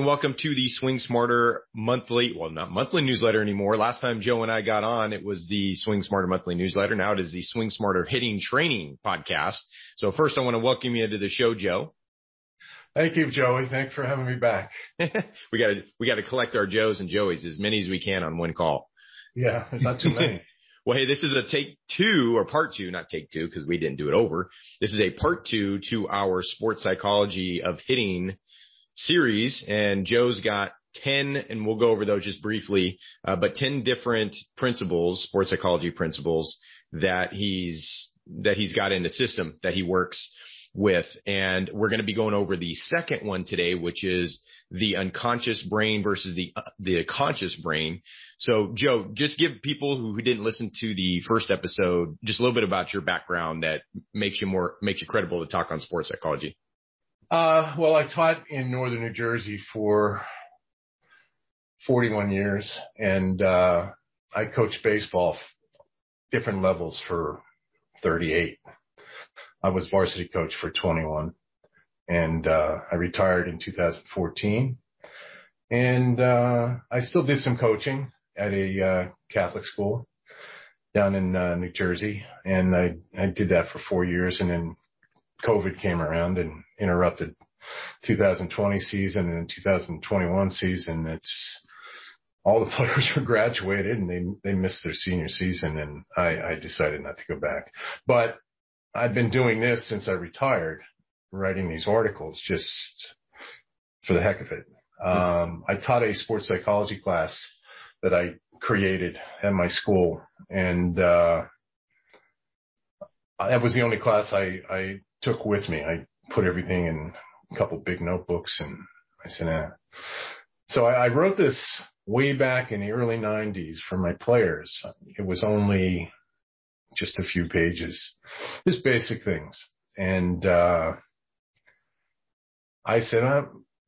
and welcome to the Swing Smarter monthly, well, not monthly newsletter anymore. Last time Joe and I got on, it was the Swing Smarter monthly newsletter. Now it is the Swing Smarter hitting training podcast. So first I want to welcome you to the show, Joe. Thank you, Joey. Thanks for having me back. we got to, we got to collect our Joes and Joeys, as many as we can on one call. Yeah, it's not too many. well, hey, this is a take two or part two, not take two because we didn't do it over. This is a part two to our sports psychology of hitting series and Joe's got 10 and we'll go over those just briefly, uh, but 10 different principles, sports psychology principles that he's, that he's got in the system that he works with. And we're going to be going over the second one today, which is the unconscious brain versus the, uh, the conscious brain. So Joe, just give people who didn't listen to the first episode just a little bit about your background that makes you more, makes you credible to talk on sports psychology. Uh, well, I taught in northern New Jersey for 41 years and, uh, I coached baseball different levels for 38. I was varsity coach for 21 and, uh, I retired in 2014 and, uh, I still did some coaching at a, uh, Catholic school down in, uh, New Jersey and I, I did that for four years and then COVID came around and interrupted 2020 season and 2021 season. It's all the players were graduated and they, they missed their senior season and I, I decided not to go back, but I've been doing this since I retired, writing these articles just for the heck of it. Um, I taught a sports psychology class that I created at my school and, uh, that was the only class I, I took with me. I put everything in a couple big notebooks and I said, eh. So I, I wrote this way back in the early nineties for my players. It was only just a few pages, just basic things. And, uh, I said, uh,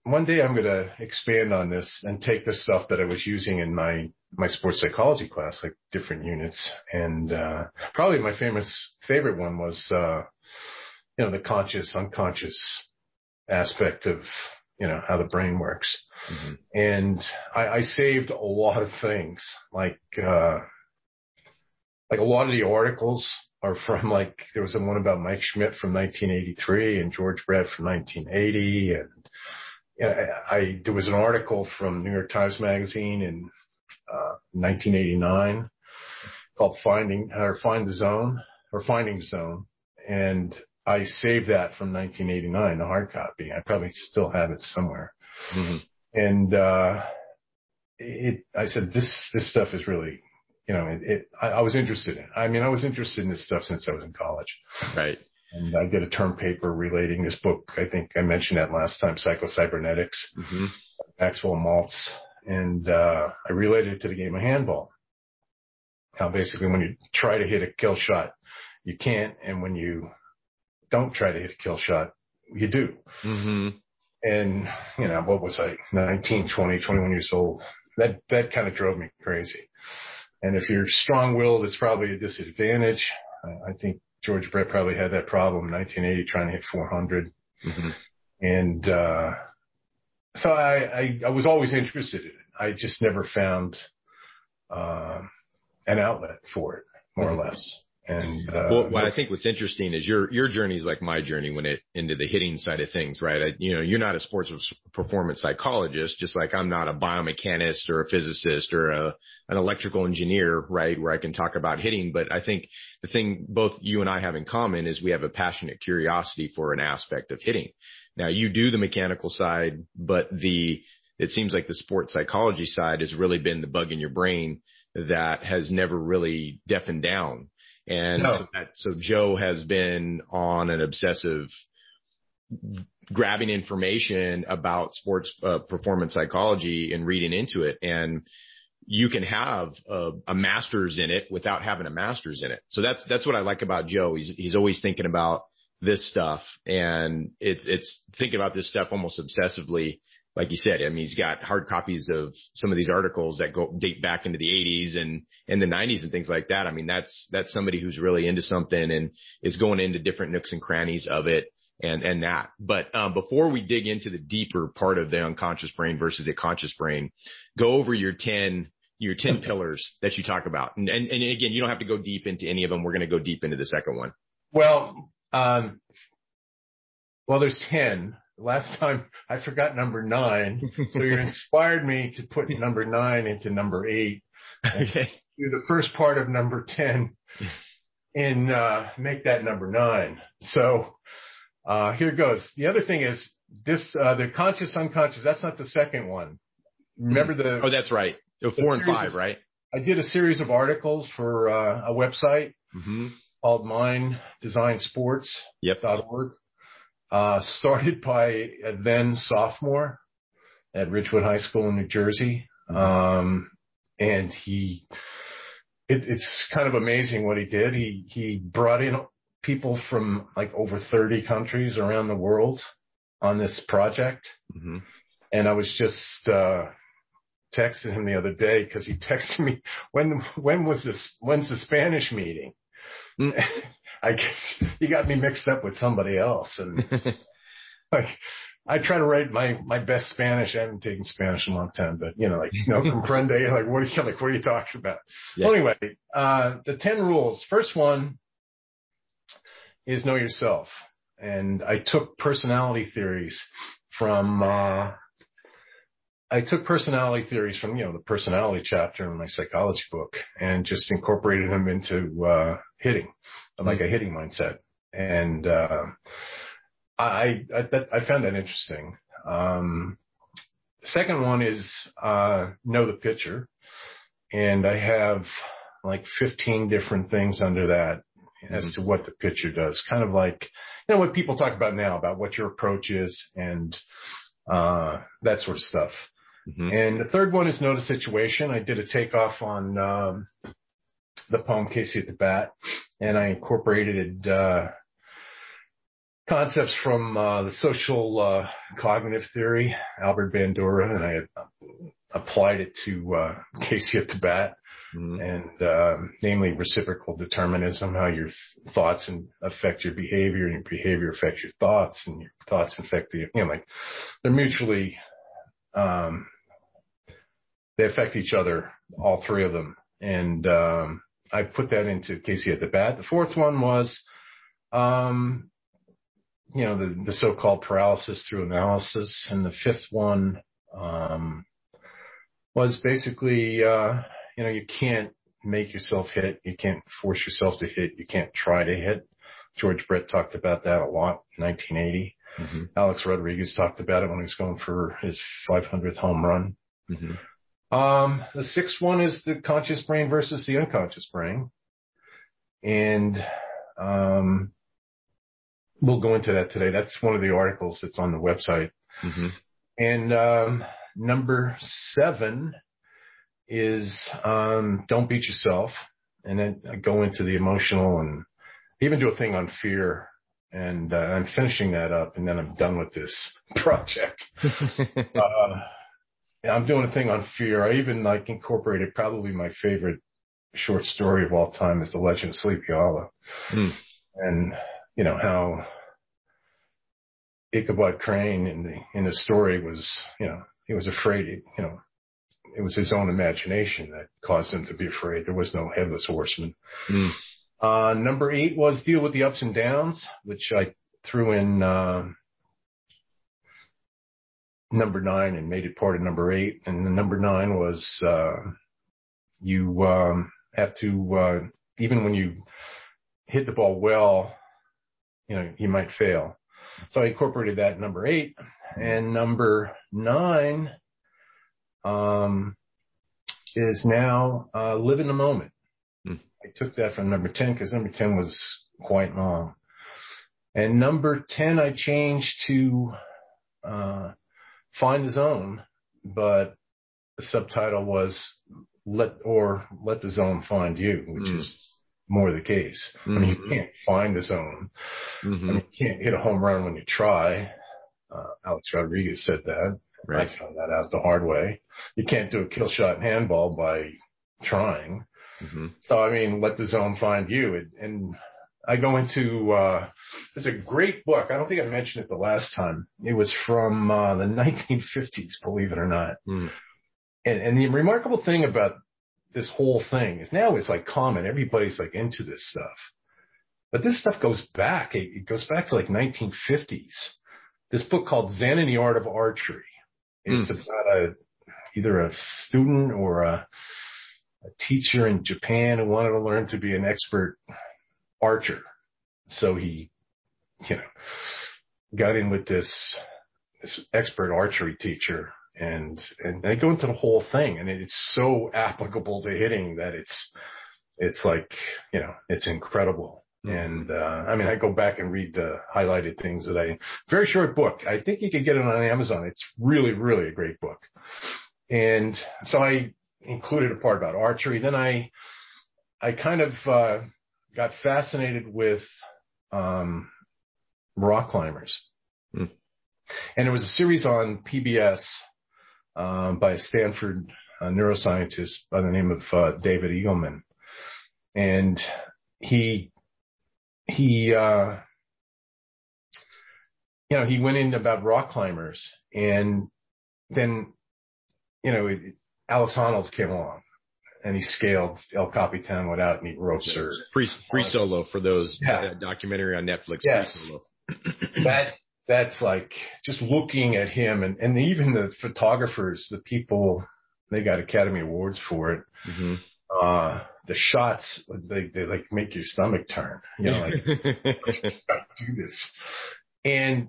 one day I'm going to expand on this and take the stuff that I was using in my, my sports psychology class, like different units. And, uh, probably my famous favorite one was, uh, you know, the conscious, unconscious aspect of, you know, how the brain works. Mm-hmm. And I, I saved a lot of things like, uh, like a lot of the articles are from like, there was one about Mike Schmidt from 1983 and George Brett from 1980. And you know, I, I, there was an article from New York Times Magazine in, uh, 1989 called Finding, or Find the Zone or Finding Zone. And I saved that from 1989, the hard copy. I probably still have it somewhere. Mm-hmm. And, uh, it, I said, this, this stuff is really, you know, it, it I, I, was interested in. I mean, I was interested in this stuff since I was in college. Right. And I did a term paper relating this book. I think I mentioned that last time, Psycho-Cybernetics, mm-hmm. Maxwell Maltz. And, uh, I related it to the game of handball. How basically when you try to hit a kill shot, you can't. And when you don't try to hit a kill shot. You do. Mm-hmm. And, you know, what was I, 19, 20, 21 years old? That, that kind of drove me crazy. And if you're strong willed, it's probably a disadvantage. I think George Brett probably had that problem in 1980 trying to hit 400. Mm-hmm. And, uh, so I, I, I was always interested in it. I just never found, uh, an outlet for it, more mm-hmm. or less. And uh, well, what I think what's interesting is your your journey is like my journey when it into the hitting side of things, right? I, you know, you're not a sports performance psychologist, just like I'm not a biomechanist or a physicist or a an electrical engineer, right? Where I can talk about hitting, but I think the thing both you and I have in common is we have a passionate curiosity for an aspect of hitting. Now you do the mechanical side, but the it seems like the sports psychology side has really been the bug in your brain that has never really deafened down and no. so, that, so Joe has been on an obsessive grabbing information about sports uh, performance psychology and reading into it. And you can have a, a, master's in it without having a master's in it. So that's, that's what I like about Joe. He's, he's always thinking about this stuff and it's, it's thinking about this stuff almost obsessively like you said, I mean, he's got hard copies of some of these articles that go date back into the 80s and and the 90s and things like that. I mean, that's that's somebody who's really into something and is going into different nooks and crannies of it and, and that. But, um, before we dig into the deeper part of the unconscious brain versus the conscious brain, go over your 10, your 10 pillars that you talk about. And, and, and again, you don't have to go deep into any of them. We're going to go deep into the second one. Well, um, well, there's 10. Last time I forgot number nine. So you inspired me to put number nine into number eight. Okay. Do the first part of number 10 and, uh, make that number nine. So, uh, here goes. The other thing is this, uh, the conscious unconscious, that's not the second one. Remember the. Oh, that's right. Four and five, of, right? I did a series of articles for, uh, a website mm-hmm. called Mind Design Sports. Yep. .org started by a then sophomore at Ridgewood High School in New Jersey. Mm-hmm. Um, and he, it, it's kind of amazing what he did. He, he brought in people from like over 30 countries around the world on this project. Mm-hmm. And I was just, uh, texting him the other day because he texted me when when was this when's the Spanish meeting? I guess you got me mixed up with somebody else. And like, I try to write my, my best Spanish. I haven't taken Spanish in a long time, but you know, like, you know, comprende, like, what are you, like, what are you talking about? Yeah. Well, anyway, uh, the 10 rules. First one is know yourself. And I took personality theories from, uh, I took personality theories from, you know, the personality chapter in my psychology book and just incorporated them into, uh, hitting, like a hitting mindset. And, uh, I, I, that, I found that interesting. Um, the second one is, uh, know the pitcher. And I have like 15 different things under that as mm-hmm. to what the pitcher does. Kind of like, you know, what people talk about now about what your approach is and, uh, that sort of stuff. Mm-hmm. And the third one is know the situation. I did a takeoff on um, the poem Casey at the Bat, and I incorporated uh, concepts from uh, the social uh, cognitive theory, Albert Bandura, and I applied it to uh, Casey at the Bat. Mm-hmm. And uh, namely reciprocal determinism, how your thoughts and affect your behavior, and your behavior affects your thoughts, and your thoughts affect the you know like they're mutually um, they affect each other, all three of them. And, um, I put that into Casey at the bat. The fourth one was, um, you know, the, the so-called paralysis through analysis. And the fifth one, um, was basically, uh, you know, you can't make yourself hit. You can't force yourself to hit. You can't try to hit. George Brett talked about that a lot in 1980. Mm-hmm. Alex Rodriguez talked about it when he was going for his 500th home run. Mm-hmm. Um, the sixth one is the conscious brain versus the unconscious brain. And, um, we'll go into that today. That's one of the articles that's on the website. Mm-hmm. And, um, number seven is, um, don't beat yourself. And then I go into the emotional and even do a thing on fear and uh, I'm finishing that up and then I'm done with this project. uh, I'm doing a thing on fear. I even like incorporated probably my favorite short story of all time is The Legend of Sleepy Hollow. Mm. And, you know, how Ichabod Crane in the, in the story was, you know, he was afraid, you know, it was his own imagination that caused him to be afraid. There was no headless horseman. Mm. Uh, number eight was deal with the ups and downs, which I threw in, uh, number nine and made it part of number eight. And the number nine was, uh, you, um, have to, uh, even when you hit the ball well, you know, you might fail. So I incorporated that number eight and number nine, um, is now, uh, live in the moment. Hmm. I took that from number 10 because number 10 was quite long. And number 10, I changed to, uh, find the zone, but the subtitle was let or let the zone find you, which mm. is more the case. Mm-hmm. I mean, you mm-hmm. can't find the zone. Mm-hmm. I mean, you can't hit a home run when you try. Uh, Alex Rodriguez said that. Right. I found that out the hard way. You can't do a kill shot in handball by trying. Mm-hmm. So, I mean, let the zone find you. And, and I go into, uh, there's a great book. I don't think I mentioned it the last time. It was from uh, the 1950s, believe it or not. Mm. And, and the remarkable thing about this whole thing is now it's like common. Everybody's like into this stuff. But this stuff goes back. It, it goes back to like 1950s. This book called Zen and the Art of Archery. It's mm. about a, either a student or a, a teacher in Japan who wanted to learn to be an expert archer. So he, you know, got in with this, this expert archery teacher and, and they go into the whole thing and it's so applicable to hitting that it's, it's like, you know, it's incredible. Mm-hmm. And, uh, I mean, I go back and read the highlighted things that I, very short book. I think you can get it on Amazon. It's really, really a great book. And so I included a part about archery. Then I, I kind of, uh, got fascinated with, um, rock climbers. Mm. And it was a series on PBS, um, by a Stanford uh, neuroscientist by the name of, uh, David Eagleman. And he he, uh, you know, he went in about rock climbers and then, you know, it, Alex Honnold came along and he scaled El Capitan without any ropes or free free solo for those yeah. uh, documentary on Netflix. Yes. that that's like just looking at him and and even the photographers, the people they got Academy Awards for it. Mm-hmm. Uh, the shots, they, they like make your stomach turn, you know, like, do this. And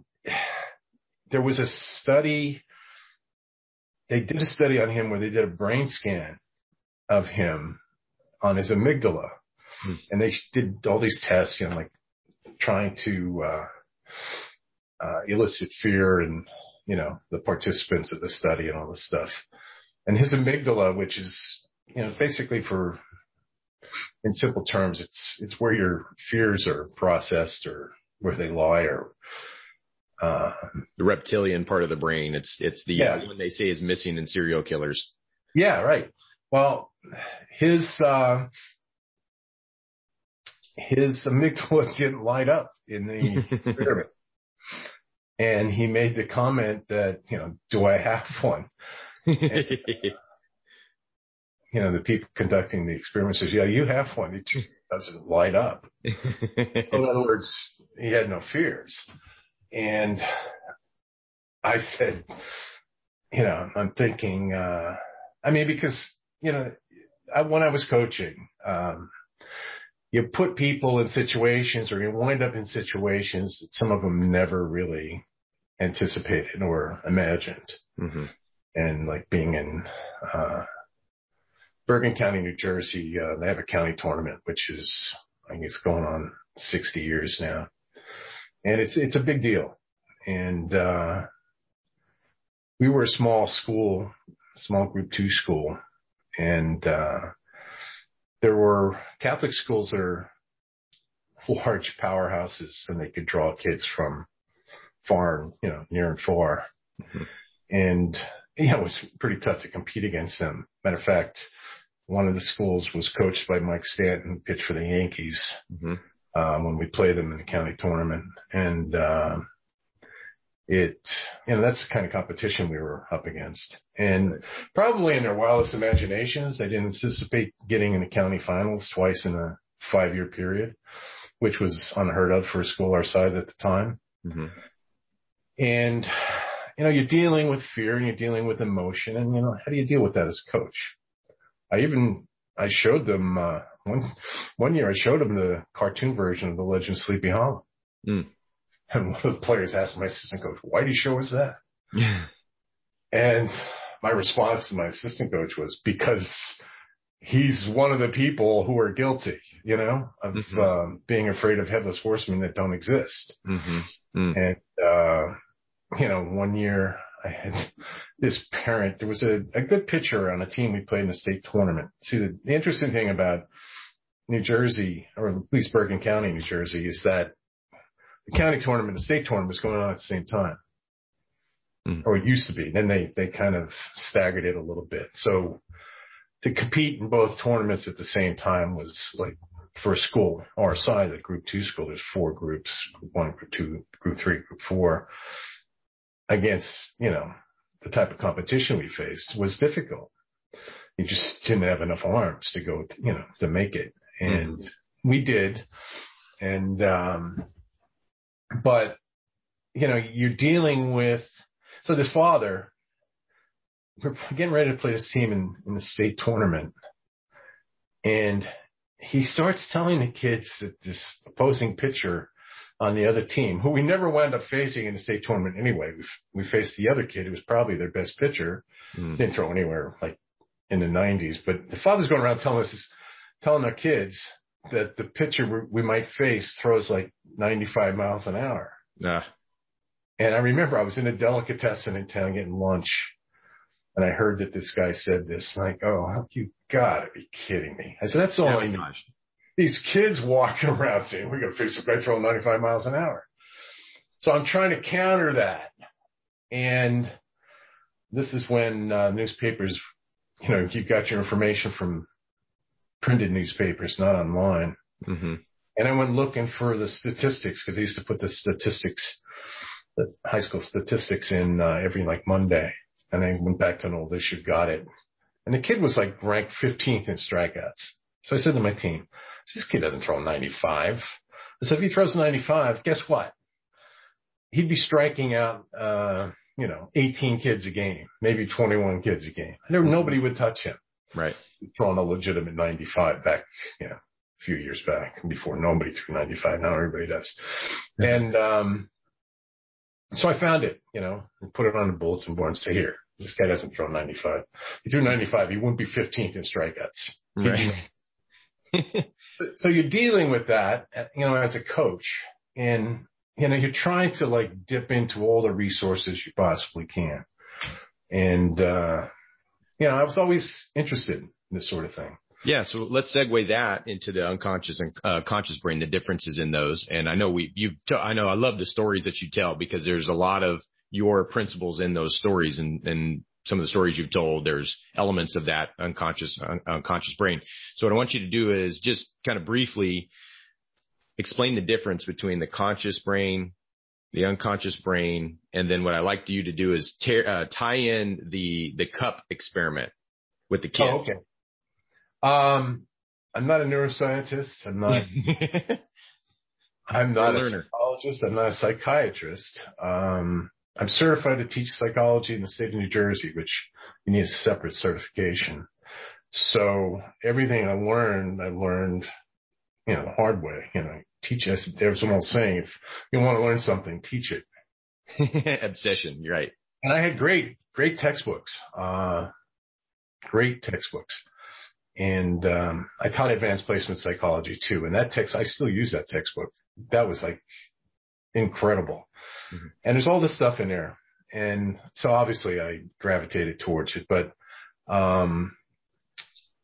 there was a study, they did a study on him where they did a brain scan of him on his amygdala. Hmm. And they did all these tests, you know, like trying to, uh, uh, elicit fear and, you know, the participants of the study and all this stuff. And his amygdala, which is, you know, basically for in simple terms, it's it's where your fears are processed or where they lie or uh, the reptilian part of the brain. It's it's the yeah. one they say is missing in serial killers. Yeah, right. Well, his uh, his amygdala didn't light up in the experiment. and he made the comment that, you know, do I have one? And, you know, the people conducting the experiment says, yeah, you have one. It just doesn't light up. so in other words, he had no fears. And I said, you know, I'm thinking, uh, I mean, because, you know, when I was coaching, um, you put people in situations or you wind up in situations that some of them never really anticipated or imagined. Mm-hmm. And like being in, uh, Bergen County, New Jersey, uh, they have a county tournament, which is, I think it's going on 60 years now. And it's, it's a big deal. And, uh, we were a small school, small group two school. And, uh, there were Catholic schools that are large powerhouses and they could draw kids from far and, you know, near and far. Mm-hmm. And, you know, it was pretty tough to compete against them. Matter of fact, one of the schools was coached by Mike Stanton, pitched for the Yankees mm-hmm. um, when we played them in the county tournament, and uh, it you know that's the kind of competition we were up against. And probably in their wildest imaginations, they didn't anticipate getting in the county finals twice in a five-year period, which was unheard of for a school our size at the time. Mm-hmm. And you know, you're dealing with fear and you're dealing with emotion, and you know, how do you deal with that as coach? I even I showed them uh, one one year. I showed them the cartoon version of the Legend of Sleepy Hollow, mm. And one of the players asked my assistant coach, "Why do you show us that?" Yeah. And my response to my assistant coach was because he's one of the people who are guilty, you know, of mm-hmm. um, being afraid of headless horsemen that don't exist. Mm-hmm. Mm. And uh, you know, one year I had this parent. There was a, a good pitcher on a team we played in a state tournament. See, the, the interesting thing about New Jersey, or at least Bergen County, New Jersey, is that the county tournament, the state tournament was going on at the same time. Mm. Or it used to be. Then they, they kind of staggered it a little bit. So to compete in both tournaments at the same time was like for a school our size, a group two school, there's four groups, group one, group two, group three, group four, against, you know, the type of competition we faced was difficult. You just didn't have enough arms to go, you know, to make it. And mm. we did. And, um, but, you know, you're dealing with, so this father, we're getting ready to play this team in, in the state tournament. And he starts telling the kids that this opposing pitcher on the other team, who we never wound up facing in the state tournament anyway, we, we faced the other kid who was probably their best pitcher. Mm. Didn't throw anywhere like in the 90s, but the father's going around telling us, telling our kids that the pitcher we might face throws like 95 miles an hour. Yeah. And I remember I was in a delicatessen in town getting lunch and I heard that this guy said this, like, oh, you gotta be kidding me. I said, that's all I need. These kids walking around saying, we're gonna fix a guy throwing 95 miles an hour. So I'm trying to counter that. And this is when uh, newspapers, you know, you've got your information from printed newspapers, not online. Mm-hmm. And I went looking for the statistics because they used to put the statistics, the high school statistics in uh, every like Monday. And I went back to an old issue, got it. And the kid was like ranked 15th in strikeouts. So I said to my team, this kid doesn't throw 95. I said, if he throws 95, guess what? He'd be striking out, uh, you know, 18 kids a game, maybe 21 kids a game. There, nobody would touch him. Right. Throwing a legitimate 95 back, you know, a few years back before nobody threw 95. Now everybody does. And, um, so I found it, you know, and put it on the bulletin board and say, here, this guy doesn't throw 95. If he threw 95, he wouldn't be 15th in strikeouts. Right. so you're dealing with that, you know, as a coach and, you know, you're trying to like dip into all the resources you possibly can. And, uh, you know, I was always interested in this sort of thing. Yeah, so let's segue that into the unconscious and uh, conscious brain, the differences in those. And I know we, you've, t- I know I love the stories that you tell because there's a lot of your principles in those stories and, and some of the stories you've told, there's elements of that unconscious, un- unconscious brain. So what I want you to do is just kind of briefly explain the difference between the conscious brain, the unconscious brain, and then what I like you to do is tear, uh, tie in the, the cup experiment with the kid. Oh, okay. Um, I'm not a neuroscientist. I'm not, I'm not a, a psychologist. I'm not a psychiatrist. Um, I'm certified to teach psychology in the state of New Jersey, which you need a separate certification. So everything I learned, I learned, you know, the hard way. You know, teach us. There's an old saying: if you want to learn something, teach it. Obsession. You're right. And I had great, great textbooks. Uh, great textbooks. And um, I taught advanced placement psychology too. And that text, I still use that textbook. That was like incredible. Mm-hmm. And there's all this stuff in there. And so obviously I gravitated towards it, but, um,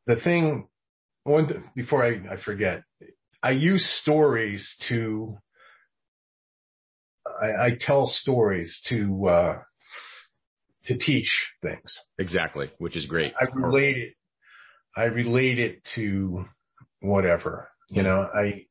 the thing, one, th- before I, I forget, I use stories to, I, I tell stories to, uh, to teach things. Exactly, which is great. I relate it, I relate it to whatever, you know, I,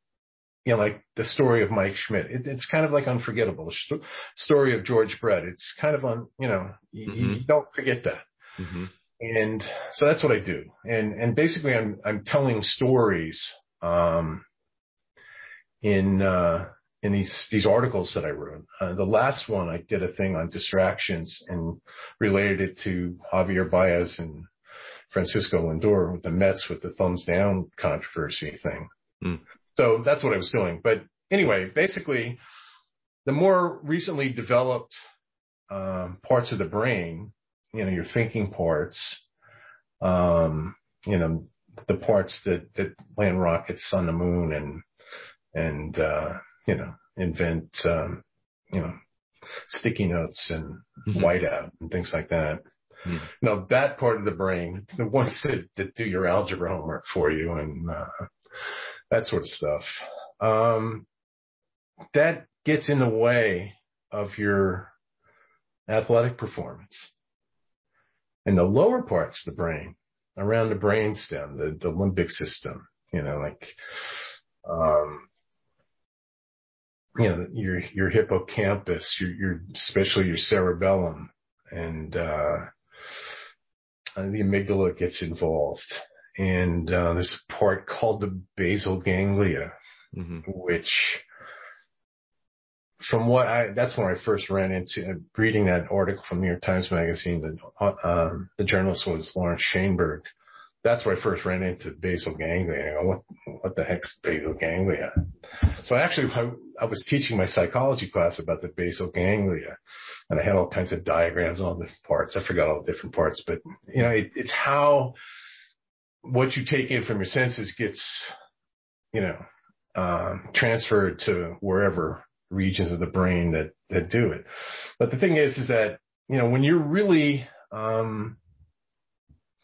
you know, like the story of Mike Schmidt. It, it's kind of like unforgettable. The story of George Brett. It's kind of on, you know, you, mm-hmm. you don't forget that. Mm-hmm. And so that's what I do. And, and basically I'm, I'm telling stories, um, in, uh, in these, these articles that I wrote. Uh, the last one I did a thing on distractions and related it to Javier Baez and Francisco Lindor with the Mets with the thumbs down controversy thing. Mm. So that's what I was doing. But anyway, basically, the more recently developed um, parts of the brain, you know, your thinking parts, um, you know, the parts that that land rockets on the moon and and uh, you know invent um, you know sticky notes and mm-hmm. whiteout and things like that. Mm. Now that part of the brain, the ones that, that do your algebra homework for you and uh, that sort of stuff. Um, that gets in the way of your athletic performance. And the lower parts of the brain, around the brain stem, the, the limbic system, you know, like um, you know, your, your hippocampus, your, your, especially your cerebellum and, uh, the amygdala gets involved. And, uh, there's a part called the basal ganglia, mm-hmm. which from what I, that's when I first ran into reading that article from New York Times Magazine. The, um, the journalist was Lawrence Shainberg. That's where I first ran into basal ganglia. What, what the heck's basal ganglia? So actually, I, I was teaching my psychology class about the basal ganglia and I had all kinds of diagrams on the parts. I forgot all the different parts, but you know, it, it's how what you take in from your senses gets, you know, um, transferred to wherever regions of the brain that, that do it. But the thing is, is that, you know, when you're really, um,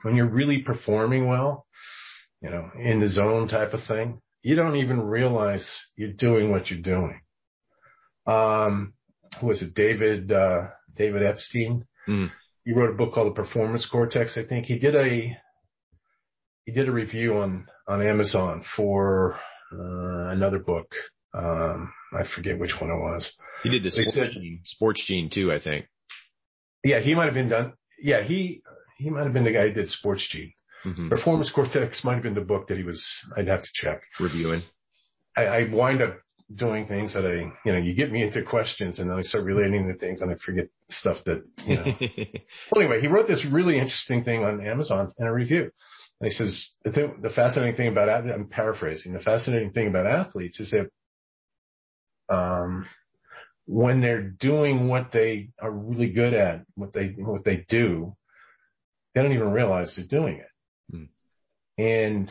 when you're really performing well, you know, in the zone type of thing, you don't even realize you're doing what you're doing. Um, who was it? David, uh, David Epstein. Mm. He wrote a book called The Performance Cortex. I think he did a, he did a review on, on Amazon for, uh, another book um, I forget which one it was. He did the sports, said, gene, sports gene too, I think. Yeah, he might have been done. Yeah, he he might have been the guy who did sports gene. Mm-hmm. Performance Cortex might have been the book that he was. I'd have to check. Reviewing. I, I wind up doing things that I, you know, you get me into questions and then I start relating to things and I forget stuff that, you know. well, anyway, he wrote this really interesting thing on Amazon in a review. And he says, the, thing, the fascinating thing about, I'm paraphrasing, the fascinating thing about athletes is that um, when they're doing what they are really good at, what they what they do, they don't even realize they're doing it. Mm. And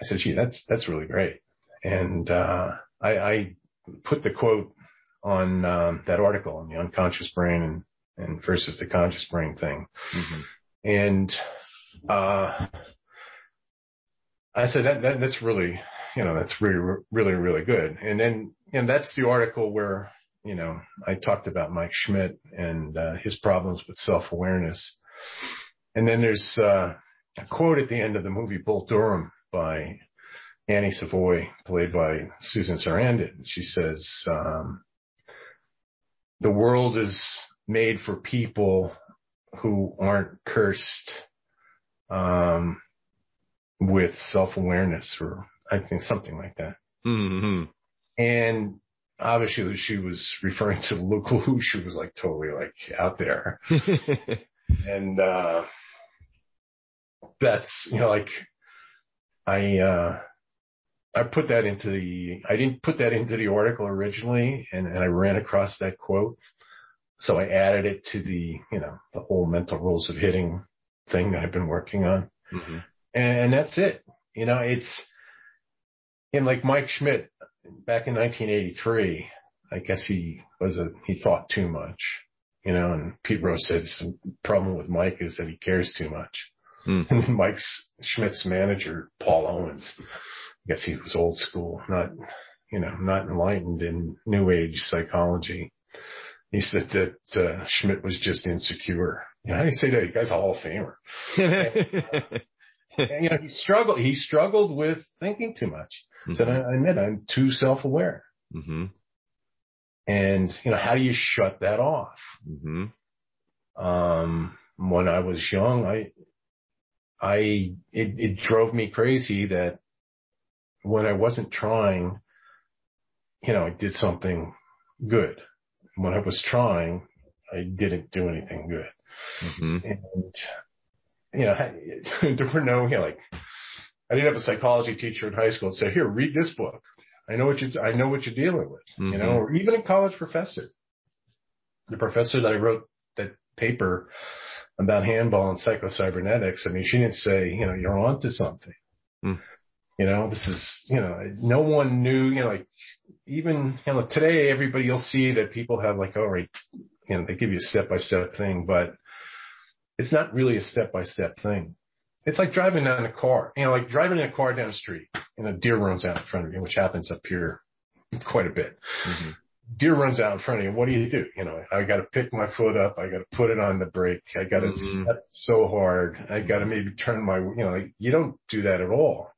I said, "Gee, that's that's really great." And uh, I, I put the quote on um, that article on the unconscious brain and, and versus the conscious brain thing. Mm-hmm. And uh, I said that, that that's really you know, that's really, really, really good. And then, and that's the article where, you know, I talked about Mike Schmidt and uh, his problems with self-awareness. And then there's uh, a quote at the end of the movie Bull Durham by Annie Savoy, played by Susan Sarandon. She says, um, the world is made for people who aren't cursed um, with self-awareness or I think something like that. Mm-hmm. And obviously she was referring to Nuke LaLoosh, who was like totally like out there. and, uh, that's, you know, like I, uh, I put that into the, I didn't put that into the article originally and, and I ran across that quote. So I added it to the, you know, the whole mental rules of hitting thing that I've been working on. Mm-hmm. And that's it. You know, it's, and like Mike Schmidt back in 1983, I guess he was a, he thought too much, you know, and Pete Rose said the problem with Mike is that he cares too much. Mm. And Mike's Schmidt's manager, Paul Owens, I guess he was old school, not, you know, not enlightened in new age psychology. He said that uh, Schmidt was just insecure. You know, how do you say that? You guy's a Hall of Famer. and, you know, he struggled. He struggled with thinking too much. Mm-hmm. So I admit I'm too self-aware. Mm-hmm. And you know, how do you shut that off? Mm-hmm. Um, when I was young, I, I, it, it drove me crazy that when I wasn't trying, you know, I did something good. When I was trying, I didn't do anything good. Mm-hmm. And, you know, there were no, you know, like, I didn't have a psychology teacher in high school say, here, read this book. I know what you, I know what you're dealing with, mm-hmm. you know, or even a college professor. The professor that I wrote that paper about handball and psychocybernetics, I mean, she didn't say, you know, you're onto something. Mm. You know, this is, you know, no one knew, you know, like even, you know, today everybody you'll see that people have like, all right, you know, they give you a step by step thing, but it's not really a step by step thing. It's like driving down a car, you know, like driving in a car down the street and a deer runs out in front of you, which happens up here quite a bit. Mm-hmm. Deer runs out in front of you. What do you do? You know, I got to pick my foot up. I got to put it on the brake. I got to mm-hmm. step so hard. I got to maybe turn my, you know, like, you don't do that at all.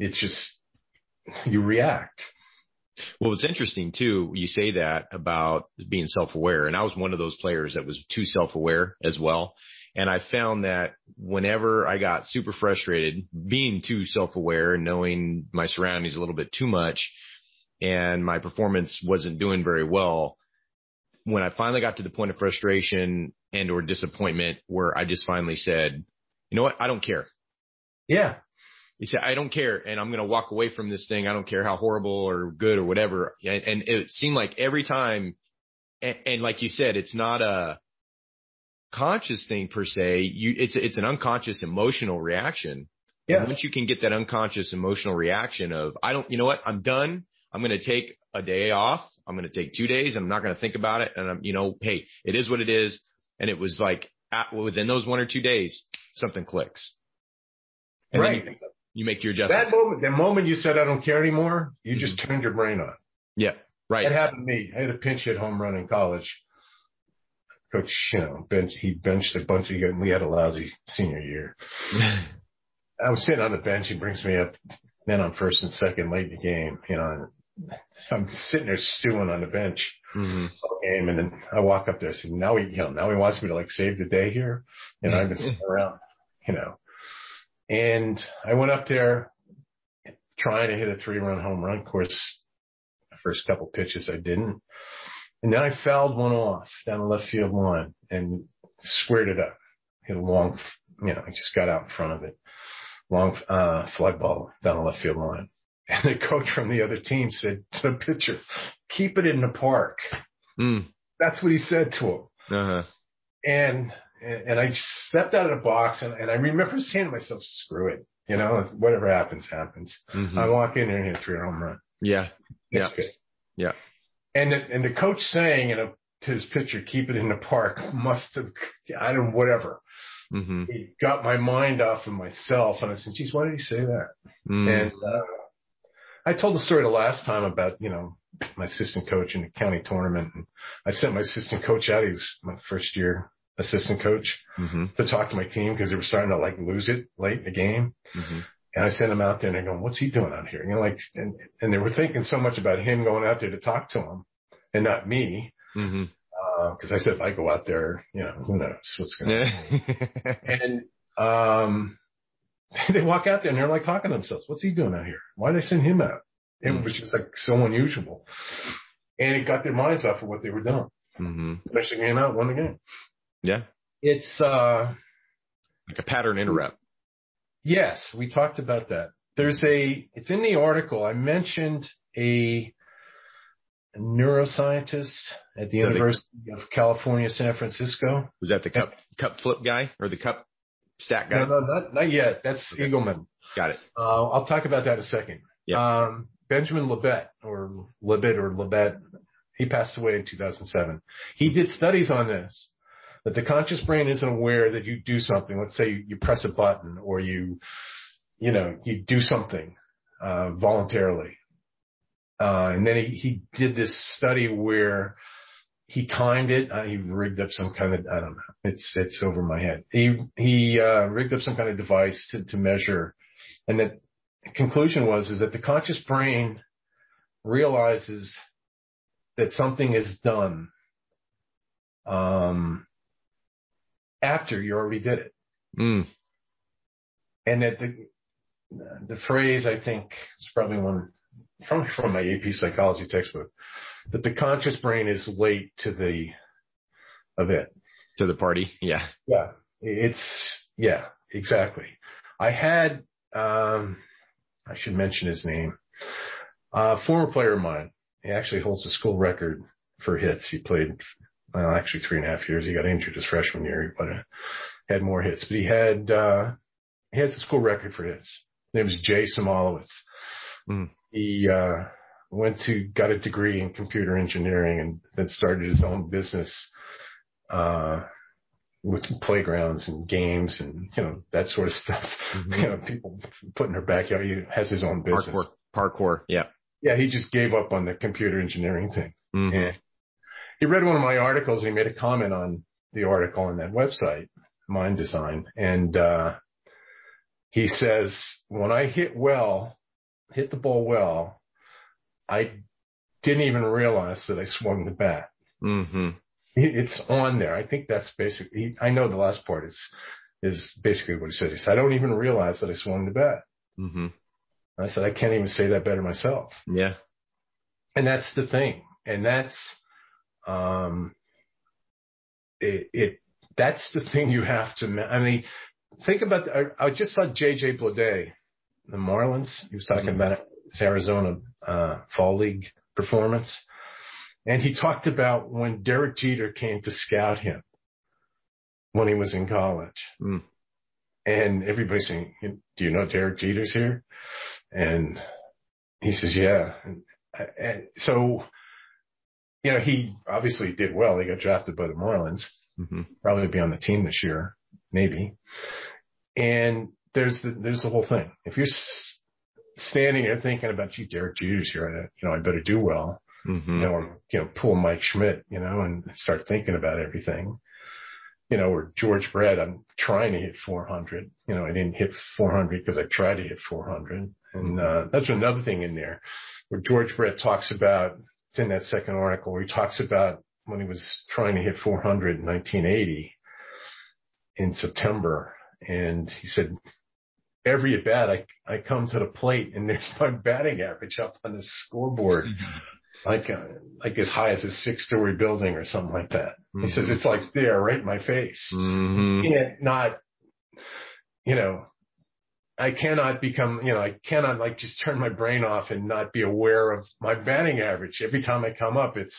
It's just, you react. Well, it's interesting too. You say that about being self-aware, and I was one of those players that was too self-aware as well. And I found that whenever I got super frustrated, being too self-aware and knowing my surroundings a little bit too much, and my performance wasn't doing very well, when I finally got to the point of frustration and or disappointment where I just finally said, you know what? I don't care. Yeah. He said, I don't care. And I'm going to walk away from this thing. I don't care how horrible or good or whatever. And, and it seemed like every time, and, and, like you said, it's not a conscious thing per se. You, it's, it's an unconscious emotional reaction. Yeah. And once you can get that unconscious emotional reaction of, I don't, you know what? I'm done. I'm going to take a day off. I'm going to take two days. I'm not going to think about it. And I'm, you know, hey, it is what it is. And it was like at, within those one or two days, something clicks. And right. You, you, make your adjustment. That moment, the moment you said, I don't care anymore, you mm-hmm. just turned your brain on. Yeah. Right. It happened to me. I had a pinch hit home run in college. Coach, you know, bench, he benched a bunch of, you and we had a lousy senior year. I was sitting on the bench. He brings me up, then on first and second late in the game, you know, I'm sitting there stewing on the bench mm-hmm. game, and then I walk up there. I said, "Now he, you know, now he wants me to like save the day here." You know, I've been sitting around, you know, and I went up there trying to hit a three-run home run. Of course, the first couple pitches I didn't, and then I fouled one off down the left field line and squared it up. Hit a long, you know, I just got out in front of it. Long uh, fly ball down the left field line. And the coach from the other team said to the pitcher, keep it in the park. Mm. That's what he said to him. Uh-huh. And, and I stepped out of the box and, and I remember saying to myself, screw it. You know, whatever happens, happens. Mm-hmm. I walk in there and hit three home run. Yeah. That's yeah. good. Yeah. And the, and the coach saying, you know, to his pitcher, keep it in the park must have, I don't, whatever. Mm-hmm. He got my mind off of myself and I said, geez, why did he say that? Mm. And, uh, I told the story the last time about, you know, my assistant coach in the county tournament. And I sent my assistant coach out. He was my first year assistant coach mm-hmm. to talk to my team because they were starting to like lose it late in the game. Mm-hmm. And I sent him out there and they're going, what's he doing out here? You know, like, and, and they were thinking so much about him going out there to talk to him and not me. Mm-hmm. Uh, cause I said, if I go out there, you know, who knows what's going to happen. and, um, they walk out there and they're like talking to themselves. What's he doing out here? Why did they send him out? It mm-hmm. was just like so unusual. And it got their minds off of what they were doing. Mm-hmm. Especially came out, won the game. Yeah. It's, uh, like a pattern interrupt. Yes. We talked about that. There's a, it's in the article. I mentioned a, neuroscientist at the University the, of California, San Francisco. Was that the cup, cup flip guy or the cup stack guy? No, no, not, not yet. That's okay. Eagleman. Got it. Uh, I'll talk about that in a second. Yeah. Um, Benjamin Libet or Libet or Libet, he passed away in 2007. He did studies on this, that the conscious brain isn't aware that you do something. Let's say you, press a button or you, you know, you do something, uh, voluntarily. Uh, and then he, he did this study where he timed it. Uh, he rigged up some kind of, I don't know. It's, it's over my head. He, he, uh, rigged up some kind of device to, to measure and the conclusion was, is that the conscious brain realizes that something is done, um, after you already did it. Mm. And that the, the phrase I think is probably one from, from my AP psychology textbook that the conscious brain is late to the event. To the party. Yeah. Yeah. It's, yeah, exactly. I had, um, I should mention his name, uh, former player of mine. He actually holds the school record for hits. He played, well, actually three and a half years. He got injured his freshman year, but uh, had more hits, but he had, uh, he has the school record for hits. His name is Jay Samolowitz. Mm. He, uh, went to, got a degree in computer engineering and then started his own business, uh, with playgrounds and games and, you know, that sort of stuff. Mm-hmm. You know, people put in their backyard. He has his own business. Parkour. Parkour. Yeah. Yeah. He just gave up on the computer engineering thing. Mm-hmm. And he read one of my articles and he made a comment on the article on that website, Mind Design. And, uh, he says, when I hit well, hit the ball well, I didn't even realize that I swung the bat. Mm-hmm. It's on there. I think that's basically. I know the last part is is basically what he said. He said, "I don't even realize that I swung the bat." Mm-hmm. I said, "I can't even say that better myself." Yeah. And that's the thing, and that's that's the thing you have to. I mean, think about. I, I just saw J.J. Bleday, the Marlins. He was talking mm-hmm. about his Arizona uh, Fall League performance, and he talked about when Derek Jeter came to scout him when he was in college, mm. and everybody's saying, "Do you know Derek Jeter's here?" And he says, "Yeah." And, and so, you know, he obviously did well. He got drafted by the Marlins Mm-hmm. Probably be on the team this year, maybe. And there's the there's the whole thing. If you're s- standing there thinking about, gee, Derek Jeter's here, I, you know, I better do well, mm-hmm. you know, or you know, pull Mike Schmidt, you know, and start thinking about everything. You know, or George Brett, I'm trying to hit 400. You know, I didn't hit 400 because I tried to hit 400. And, uh, that's another thing in there where George Brett talks about, it's in that second article where he talks about when he was trying to hit 400 in 1980 in September. And he said, every at bat, I, I come to the plate and there's my batting average up on the scoreboard. like, uh, like as high as a six story building or something like that. Mm-hmm. He says, mm-hmm. it's like there right in my face. Mm-hmm. You can't not, you know, I cannot become, you know, I cannot like just turn my brain off and not be aware of my batting average. Every time I come up, it's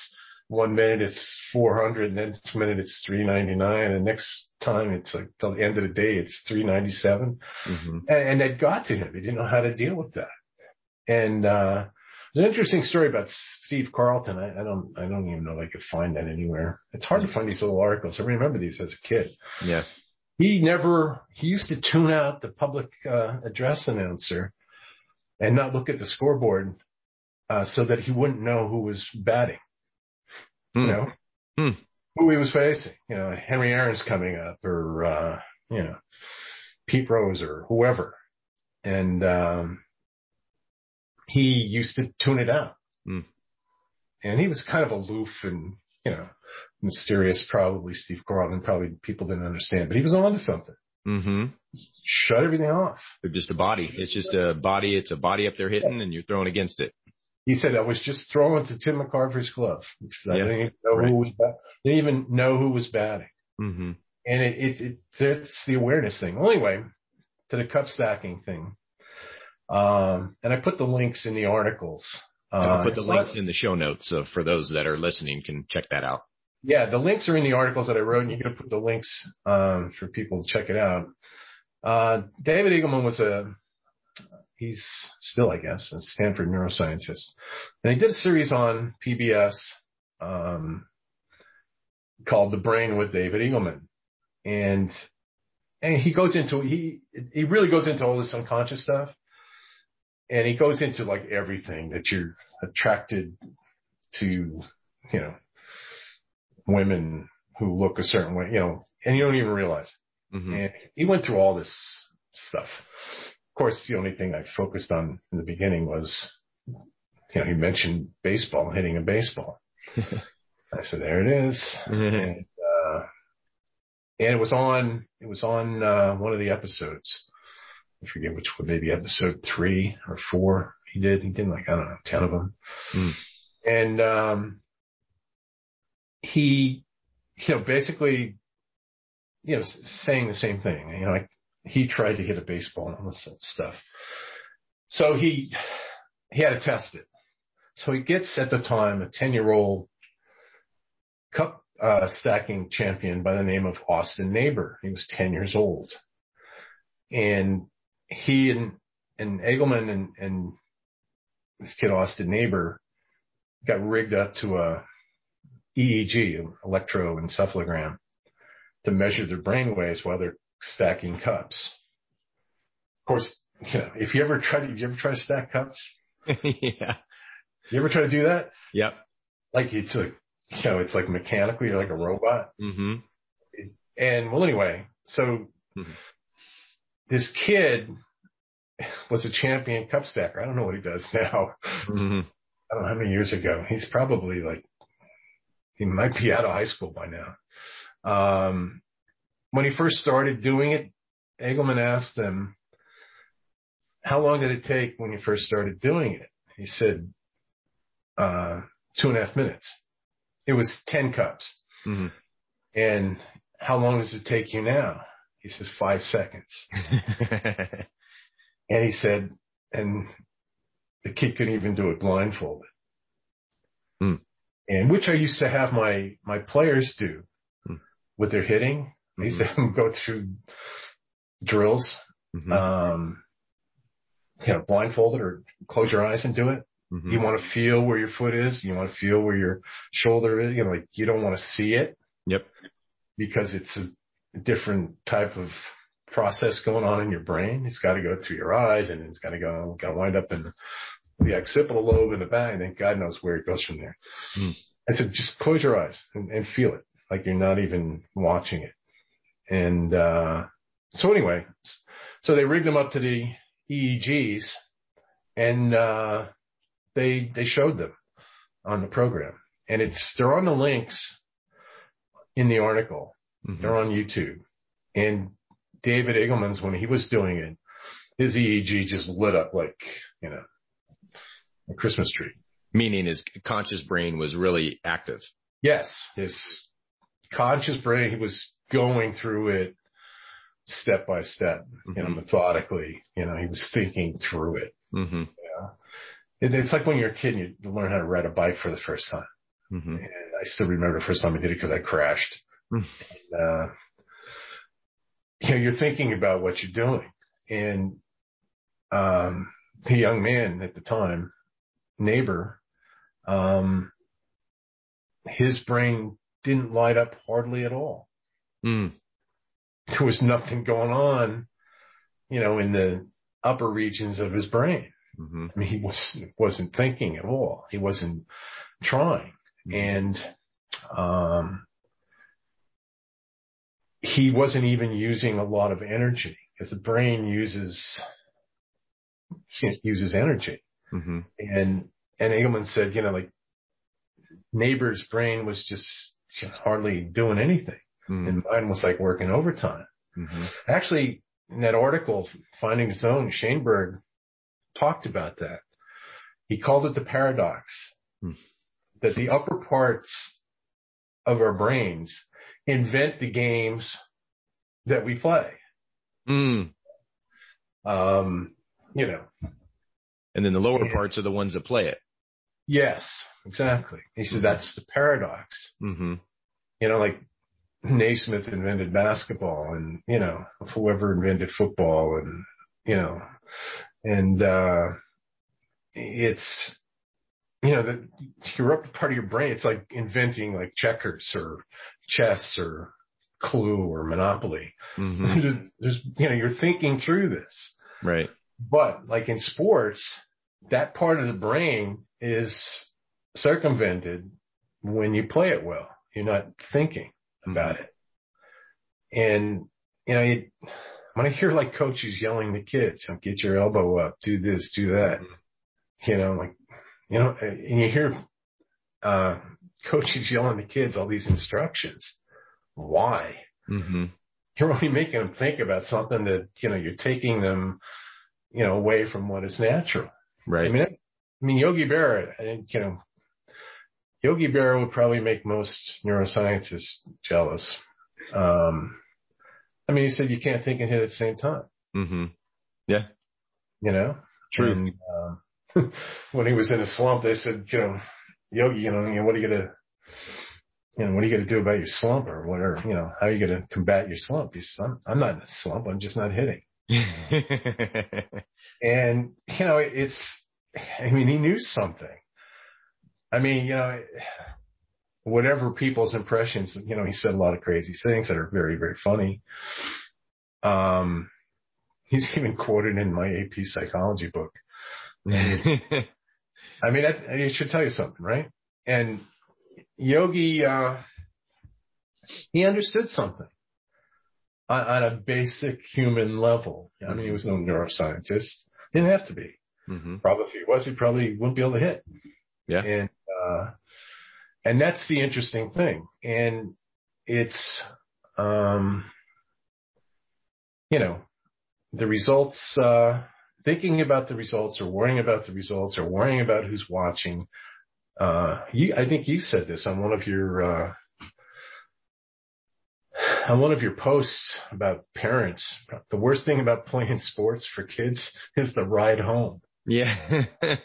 one minute it's 400 and next minute it's 399 and next time it's like till the end of the day it's 397 mm-hmm. and, and that got to him he didn't know how to deal with that and uh there's an interesting story about Steve Carlton. I, I don't, I don't even know if I could find that anywhere. It's hard to find these little articles. I remember these as a kid. Yeah. He never, he used to tune out the public uh, address announcer and not look at the scoreboard uh, so that he wouldn't know who was batting. Hmm. You know, hmm. who he was facing. You know, Henry Aaron's coming up, or uh, you know, Pete Rose, or whoever. And um, he used to tune it out. Hmm. And he was kind of aloof and you know mysterious. Probably Steve Carlton. Probably people didn't understand, but he was on to something. Mm-hmm. Shut everything off. They're just a body. It's just a body. It's a body up there hitting, and you're throwing against it he said I was just throwing to Tim McCarver's glove. I yeah, didn't even know right. who was didn't even know who was batting. Mm-hmm. And it, it, it it's the awareness thing. Well, anyway, to the cup stacking thing. Um, and I put the links in the articles. Uh, I'll put the links in the show notes so for those that are listening can check that out. Yeah, the links are in the articles that I wrote, and going to put the links um, for people to check it out. Uh, David Eagleman was a he's still, I guess, a Stanford neuroscientist. And he did a series on PBS um, called The Brain with David Eagleman. And and he goes into he he really goes into all this unconscious stuff. And he goes into like everything that you're attracted to, you know, women who look a certain way, you know, and you don't even realize. Mm-hmm. And he went through all this stuff. Of course, the only thing I focused on in the beginning was, you know, he mentioned baseball, hitting a baseball. I said, there it is. and, uh, and it was on, it was on, uh, one of the episodes. I forget which one, maybe episode three or four he did. He did like, I don't know, 10 of them. Mm. And, um, he, you know, basically, you know, saying the same thing, you know, like he tried to hit a baseball and all this stuff. So he, he had to test it. So he gets at the time a 10 year old cup uh, stacking champion by the name of Austin Naber. He was 10 years old. And he and, and Eagleman and, and this kid Austin Naber got rigged up to a EEG, electroencephalogram, to measure their brain waves while they're stacking cups. Of course, you know, if you ever try to, you ever try to stack cups? yeah. You ever try to do that? Yep. Like it's like, you know, it's like mechanically You're like a robot. Mm-hmm. And well, anyway, so mm-hmm. this kid, was a champion cup stacker. I don't know what he does now. Mm-hmm. I don't know how many years ago. He's probably like, he might be out of high school by now. Um, when he first started doing it, Eagleman asked him, how long did it take when you first started doing it? He said, uh, two and a half minutes. It was 10 cups. Mm-hmm. And how long does it take you now? He says, five seconds. and he said, and the kid couldn't even do it blindfolded. Mm. And which I used to have my, my players do mm. with their hitting. I used to have them go through drills, mm-hmm. um, you know, blindfolded or close your eyes and do it. Mm-hmm. You want to feel where your foot is. You want to feel where your shoulder is. You know, like you don't want to see it. Yep. Because it's a different type of process going on in your brain. It's got to go through your eyes and it's got to go, got to wind up in the, occipital lobe in the back. And then God knows where it goes from there. Mm. I said, just close your eyes and, and feel it like you're not even watching it. And, uh, so anyway, so they rigged them up to the EEGs and, uh, they, they showed them on the program and it's, they're on the links in the article. Mm-hmm. They're on YouTube and David Eagleman's when he was doing it, his EEG just lit up like, you know, a Christmas tree. Meaning his conscious brain was really active. Yes. His conscious brain, he was going through it step by step, mm-hmm. you know, mm-hmm. methodically. You know, he was thinking through it. Mm-hmm. Yeah. It, it's like when you're a kid and you learn how to ride a bike for the first time. Mm-hmm. And I still remember the first time I did it because I crashed. Mm. And, uh, you know, you're thinking about what you're doing. And, um, the young man at the time, Naber, um, his brain didn't light up hardly at all. Mm there was nothing going on, you know, in the upper regions of his brain. Mm-hmm. I mean, he was, wasn't thinking at all. He wasn't trying. Mm-hmm. And, um, he wasn't even using a lot of energy because the brain uses, uses energy. Mm-hmm. And, and Eagleman said, you know, like Naber's brain was just hardly doing anything. Mm-hmm. And mine was like working overtime. Mm-hmm. Actually, in that article, Finding Zone, Shainberg talked about that. He called it the paradox mm. that the upper parts of our brains invent the games that we play. Mm. Um, you know. And then the lower parts are the ones that play it. Yes, exactly. He says mm-hmm. that's the paradox. Mm-hmm. You know, like Naismith invented basketball and, you know, whoever invented football and, you know, and, uh, it's, you know, the, upper part of your brain, it's like inventing like checkers or chess or clue or monopoly. Mm-hmm. There's, you know, you're thinking through this. Right. But like in sports, that part of the brain is circumvented when you play it well. You're not thinking about it. And, you know, it, when I hear like coaches yelling to kids, get your elbow up, do this, do that, you know, like, you know, and you hear, uh, coaches yelling to kids all these instructions. Why? Mm-hmm. You're only making them think about something that, you know, you're taking them, you know, away from what is natural. Right. I mean, I mean, Yogi Berra, I think, you know, Yogi Berra would probably make most neuroscientists jealous. Um, I mean, he said you can't think and hit at the same time. Mm-hmm. Yeah. You know? True. And, uh, when he was in a slump, they said, you know, Yogi, you know, you know what are you gonna, you know, what are you gonna do about your slump or whatever? You know, how are you gonna combat your slump? He said, I'm, I'm not in a slump. I'm just not hitting. and you know, it's, I mean, he knew something. I mean, you know, whatever people's impressions, you know, he said a lot of crazy things that are very, very funny. Um, he's even quoted in my AP psychology book. I mean, I, I should tell you something, right? And Yogi, uh, he understood something on, on, a basic human level. I mean, he was no neuroscientist. He Didn't have to be. Mm-hmm. Probably if he was, he probably wouldn't be able to hit. Yeah. And, uh, and that's the interesting thing. And it's, um, you know, the results, uh, thinking about the results or worrying about the results or worrying about who's watching. Uh, you, I think you said this on one of your, uh, on one of your posts about parents. The worst thing about playing sports for kids is the ride home. Yeah. I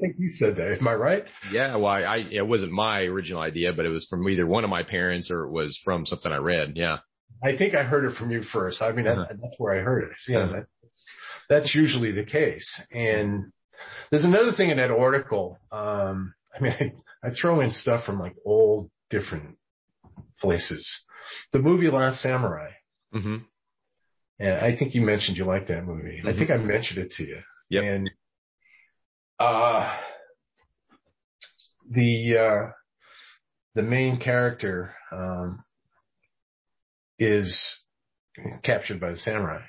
think you said that. Am I right? Yeah. Well, I, it wasn't my original idea, but it was from either one of my parents or it was from something I read. Yeah. I think I heard it from you first. I mean, uh-huh. that, that's where I heard it. Yeah. Uh-huh. That's, that's usually the case. And there's another thing in that article. Um, I mean, I, I throw in stuff from like old different places. The movie Last Samurai. Mm-hmm. And I think you mentioned you liked that movie. Mm-hmm. I think I mentioned it to you. Yep. And uh, the uh, the main character um, is captured by the samurai,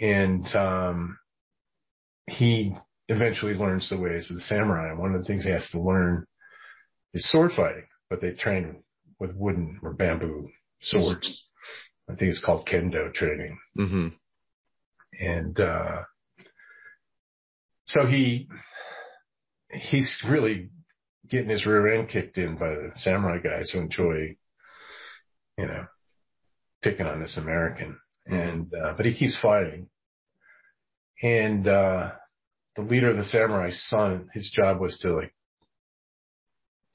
and um, he eventually learns the ways of the samurai. One of the things he has to learn is sword fighting, but they train with wooden or bamboo swords. I think it's called kendo training. Mm-hmm. And uh, so he he's really getting his rear end kicked in by the samurai guys who enjoy, you know, picking on this American. And uh, but he keeps fighting. And uh, the leader of the samurai's son, his job was to like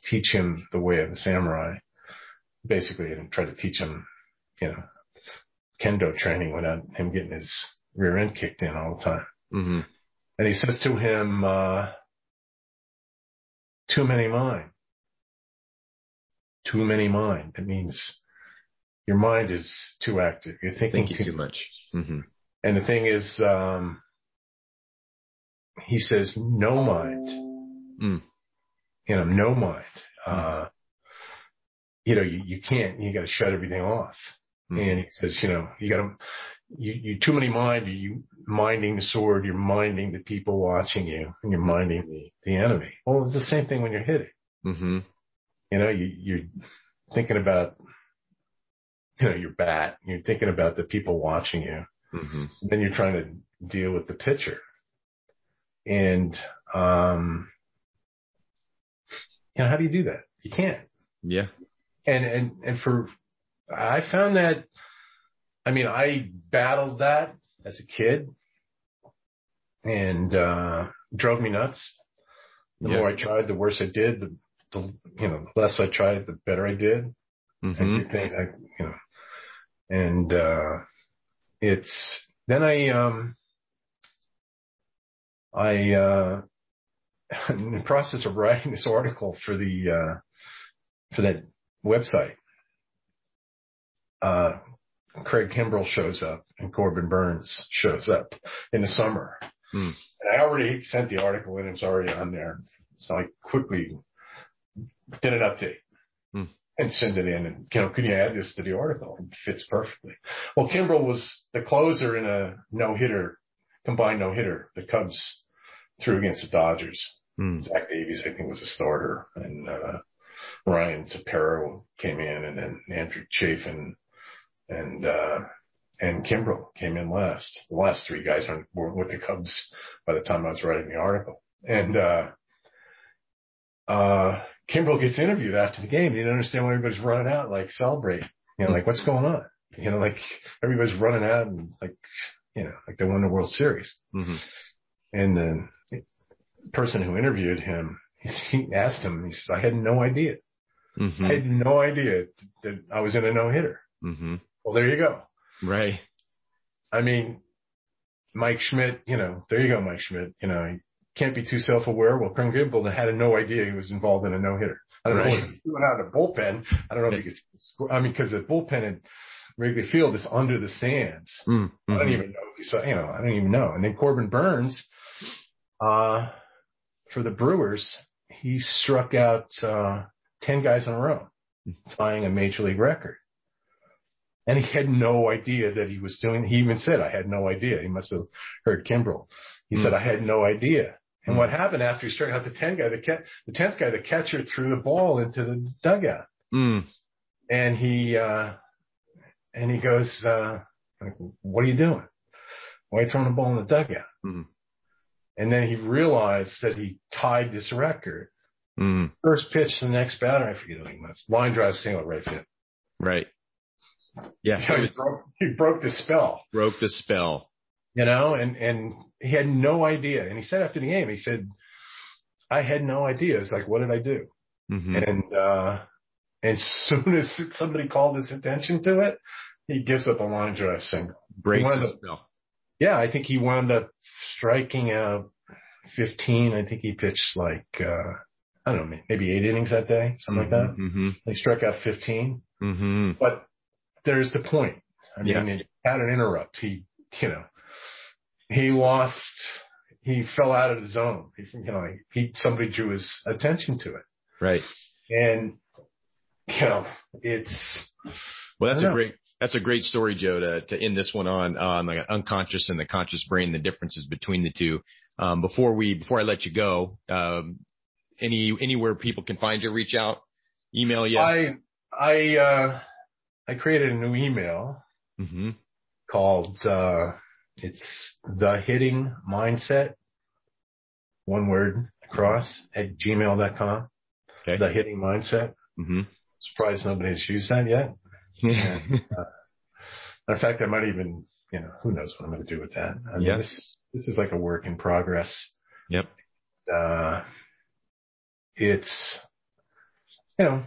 teach him the way of the samurai, basically, and try to teach him, you know, kendo training without him getting his rear end kicked in all the time. Mm-hmm. And he says to him, uh, too many mind. Too many mind. It means your mind is too active. You're thinking, thinking too, too, much. Mm-hmm. And the thing is, um, he says, no mind. Mm. You know, no mind. Mm. Uh, you know, you, you can't, you got to shut everything off. Mm. And he says, you know, you got to, you, you too many mind, you minding the sword, you're minding the people watching you, and you're minding the, the enemy. Well, it's the same thing when you're hitting. Mm-hmm. You know, you, you're thinking about, you know, your bat, you're thinking about the people watching you. Mm-hmm. Then you're trying to deal with the pitcher. And, um, you know, how do you do that? You can't. Yeah. And, and, and for, I found that I mean, I battled that as a kid and, uh, drove me nuts. The more I tried, the worse I did. The, the, you know, less I tried, the better I did. Mm-hmm. things I, you know, and, uh, it's, then I, um, I, uh, in the process of writing this article for the, uh, for that website, uh, Craig Kimbrel shows up and Corbin Burnes shows up in the summer. Hmm. And I already sent the article and it's already on there. So I quickly did an update hmm. and send it in and, you know, can you add this to the article? It fits perfectly. Well, Kimbrel was the closer in a no hitter, combined no hitter. The Cubs threw against the Dodgers. Hmm. Zach Davies, I think, was a starter and, uh, Ryan Tepera came in and then Andrew Chafin and uh, and Kimbrel came in last. The last three guys were with the Cubs by the time I was writing the article. And uh, uh, Kimbrel gets interviewed after the game. He didn't understand why everybody's running out, like celebrate. You know, like what's going on? You know, like everybody's running out and like, you know, like they won the World Series. Mm-hmm. And then the person who interviewed him, he asked him, he said, I had no idea. Mm-hmm. I had no idea that I was in a no hitter. Mm-hmm. Well, there you go. Right. I mean, Mike Schmidt, you know, there you go, Mike Schmidt. You know, he can't be too self-aware. Well, Craig Kimbrel had no idea he was involved in a no-hitter. I don't right. know what he's doing out of the bullpen. I don't know if he could score. I mean, because the bullpen in Wrigley Field is under the sands. Mm-hmm. I don't even know if he saw, you know, I don't even know. And then Corbin Burnes, uh, for the Brewers, he struck out, uh, 10 guys in a row, tying a major league record. And he had no idea that he was doing, he even said, I had no idea. He must have heard Kimbrel. He mm. said, I had no idea. And mm. what happened after he struck out the 10 guy, the, ca- the 10th guy, the catcher threw the ball into the dugout. Mm. And he, uh, and he goes, uh, what are you doing? Why are you throwing the ball in the dugout? Mm. And then he realized that he tied this record. Mm. First pitch to the next batter, I forget what was. Line drive single right field. Right. Yeah. You know, he, broke, he broke the spell. Broke the spell. You know, and, and he had no idea. And he said after the game, he said, I had no idea. It's like, what did I do? Mm-hmm. And, uh, as soon as somebody called his attention to it, he gives up a line drive single. Breaks the spell. Yeah, I think he wound up striking out 15. I think he pitched like, uh, I don't know, maybe eight innings that day, something mm-hmm, like that. Mm-hmm. He struck out 15. Mm-hmm. But there's the point. I mean, Yeah. he had an interrupt. He, you know, he lost, he fell out of the zone. He, you know, he, somebody drew his attention to it. Right. And, you know, it's, Well, that's a know. great, that's a great story, Joe, to, to end this one on, on like unconscious and the conscious brain, the differences between the two. Um, before we, before I let you go, um, anywhere people can find you, reach out, email you. I, I, uh, I created a new email hmm called, uh, it's the hitting mindset, one word across at gmail.com. Okay. The hitting mindset. hmm Surprised nobody has used that yet. And, uh, in fact, I might even, you know, who knows what I'm going to do with that. I mean, Yeah. this, this is like a work in progress. Yep. Uh, it's, you know,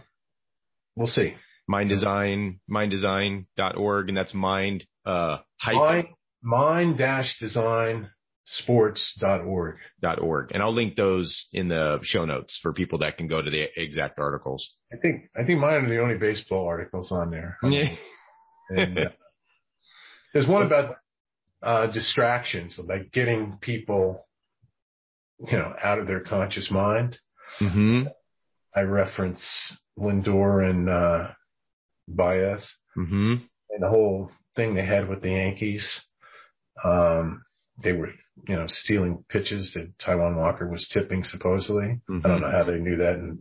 we'll see. Mind design, mind minddesign.org. And that's mind, uh, hyphen Mind, mind dash design sports.org. dot org. And I'll link those in the show notes for people that can go to the exact articles. I think, I think mine are the only baseball articles on there. Yeah. And, uh, there's one about, uh, distractions, like getting people, you know, out of their conscious mind. Hmm I reference Lindor and, uh, Baez hmm and the whole thing they had with the Yankees. Um, they were, you know, stealing pitches that Taijuan Walker was tipping supposedly. I don't know how they knew that in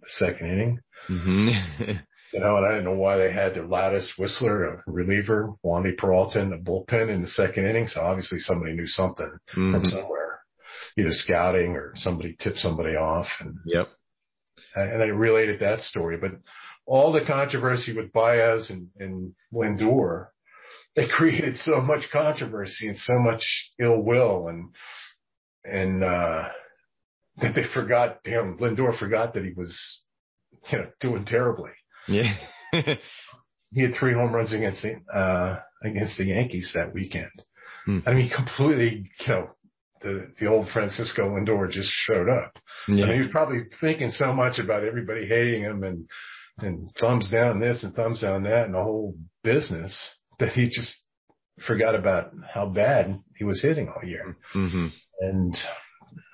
the second inning. hmm You know, and I didn't know why they had their lattice whistler, a reliever, Wandy Peralta in the bullpen in the second inning. So obviously somebody knew something from Mhm. Somewhere, either scouting or somebody tipped somebody off. And, Yep. and I related that story, but all the controversy with Baez and, and Lindor, they created so much controversy and so much ill will and, and, uh, that they forgot, you know, Lindor forgot that he was, you know, doing terribly. Yeah. he had three home runs against the uh against the Yankees that weekend. Hmm. I mean, completely, you know, the the old Francisco Lindor just showed up. I mean, he was probably thinking so much about everybody hating him and and thumbs down this and thumbs down that and the whole business that he just forgot about how bad he was hitting all year. hmm And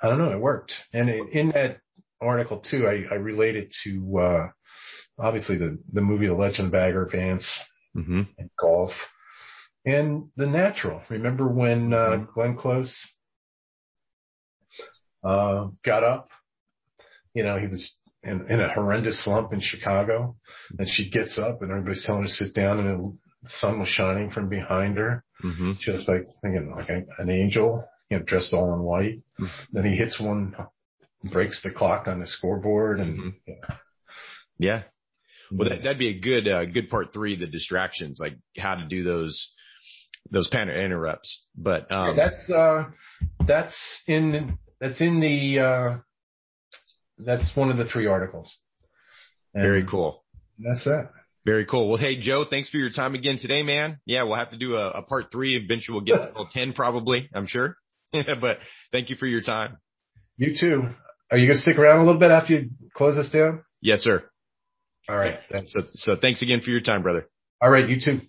I don't know, it worked. And in, in that article too, I, I related to uh obviously the the movie The Legend of Bagger Vance hmm and golf and the natural. Remember when uh, Glenn Close uh, got up? You know, he was in, in a horrendous slump in Chicago, and she gets up, and everybody's telling her to sit down, and the sun was shining from behind her. hmm She was like, thinking like a, an angel, you know, dressed all in white. Mhm. Then he hits one, breaks the clock on the scoreboard, and Mhm. you know, Yeah. Well, that, that'd be a good, uh, good part three, the distractions, like how to do those, those pan interrupts. But, um, that's uh, that's in that's in the uh, that's one of the three articles. And very cool. That's that. Very cool. Well, hey, Joe, thanks for your time again today, man. Yeah, we'll have to do a, a part three. Eventually we'll get to 10 probably, I'm sure. but thank you for your time. You too. Are you gonna stick around a little bit after you close this down? Yes, sir. All right. So, so thanks again for your time, brother. All right. You too.